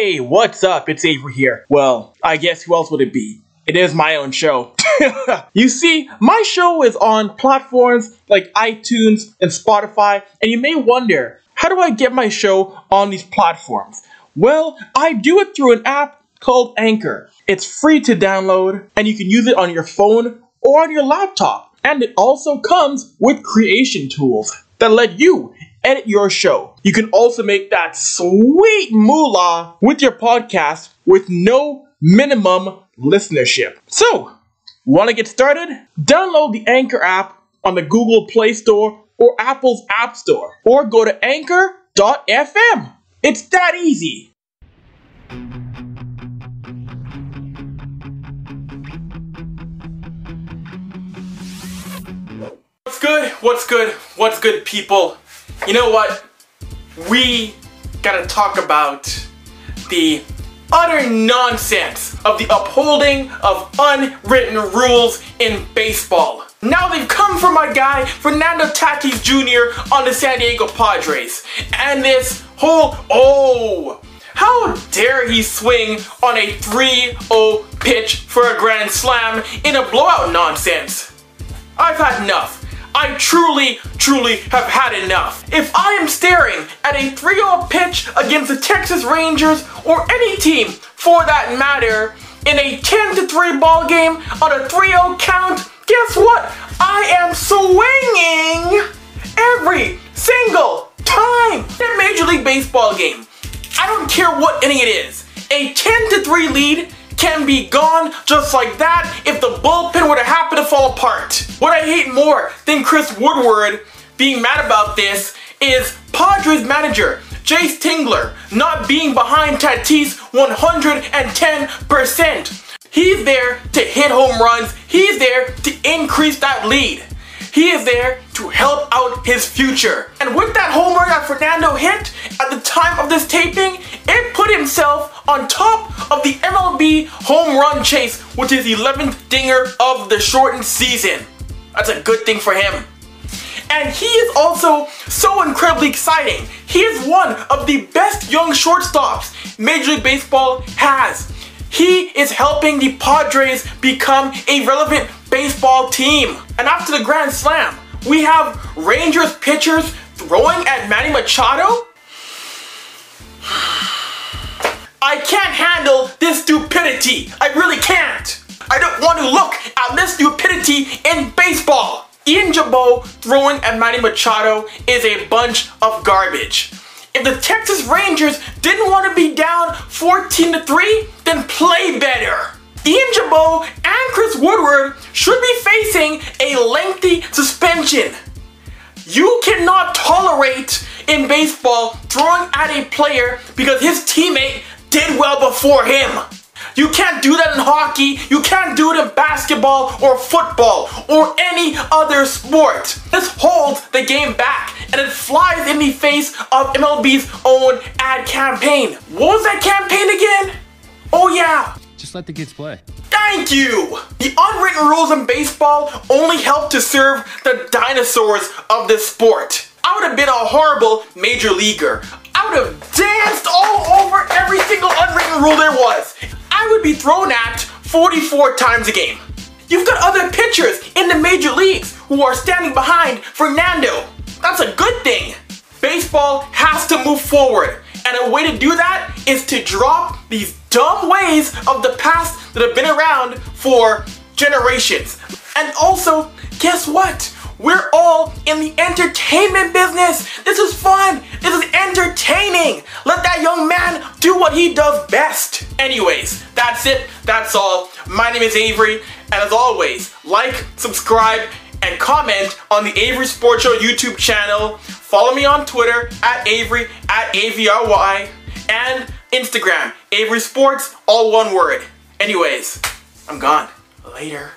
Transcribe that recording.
Hey, what's up? It's Avery here. Well, I guess who else would it be? It is my own show. you see, my show is on platforms like iTunes and Spotify, and you may wonder, how do I get my show on these platforms? Well, I do it through an app called Anchor. It's free to download, and you can use it on your phone or on your laptop. And it also comes with creation tools that let you edit your show. You can also make that sweet moolah with your podcast with no minimum listenership. So, want to get started? Download the Anchor app on the Google Play Store or Apple's App Store, or go to anchor.fm. It's that easy. What's good? What's good? What's good, people? You know what? We gotta talk about the utter nonsense of the upholding of unwritten rules in baseball. Now they've come for my guy, Fernando Tatis Jr. on the San Diego Padres. And this whole, oh, how dare he swing on a 3-0 pitch for a grand slam in a blowout nonsense. I've had enough. I truly, truly have had enough. If I am staring at a 3-0 pitch against the Texas Rangers or any team for that matter in a 10-3 ball game on a 3-0 count, guess what? I am swinging every single time in a Major League Baseball game. I don't care what inning it is. A 10-3 lead can be gone just like that if the bullpen were to happen to fall apart. What I hate more than Chris Woodward being mad about this is Padres manager Jayce Tingler not being behind Tatis 110%. He's there to hit home runs. He's there to increase that lead. He is there to help out his future. And with that homer that Fernando hit at the time of this taping, put himself on top of the MLB home run chase, which is 11th dinger of the shortened season. That's a good thing for him. And he is also so incredibly exciting. He is one of the best young shortstops Major League Baseball has. He is helping the Padres become a relevant baseball team. And after the Grand Slam, we have Rangers pitchers throwing at Manny Machado? I can't handle this stupidity. I really can't. I don't want to look at this stupidity in baseball. Ian Gibaut throwing at Manny Machado is a bunch of garbage. If the Texas Rangers didn't want to be down 14 to 3, then play better. Ian Gibaut and Chris Woodward should be facing a lengthy suspension. You cannot tolerate in baseball throwing at a player because his teammate did well before him. You can't do that in hockey, you can't do it in basketball or football or any other sport. This holds the game back and it flies in the face of MLB's own ad campaign. What was that campaign again? Oh yeah. Just let the kids play. Thank you! The unwritten rules in baseball only help to serve the dinosaurs of this sport. I would have been a horrible major leaguer. I would have danced all over every single unwritten rule there was. I would be thrown at 44 times a game. You've got other pitchers in the major leagues who are standing behind Fernando. That's a good thing. Baseball has to move forward. And a way to do that is to drop these dumb ways of the past that have been around for generations. And also, guess what? We're all in the entertainment business. This is fun. This is entertaining. Let that young man do what he does best. Anyways, that's it. That's all. My name is Avery. And as always, like, subscribe, and comment on the Avery Sports Show YouTube channel. Follow me on Twitter at Avery, at AVRY, and Instagram, Avery Sports, all one word. Anyways, I'm gone. Later.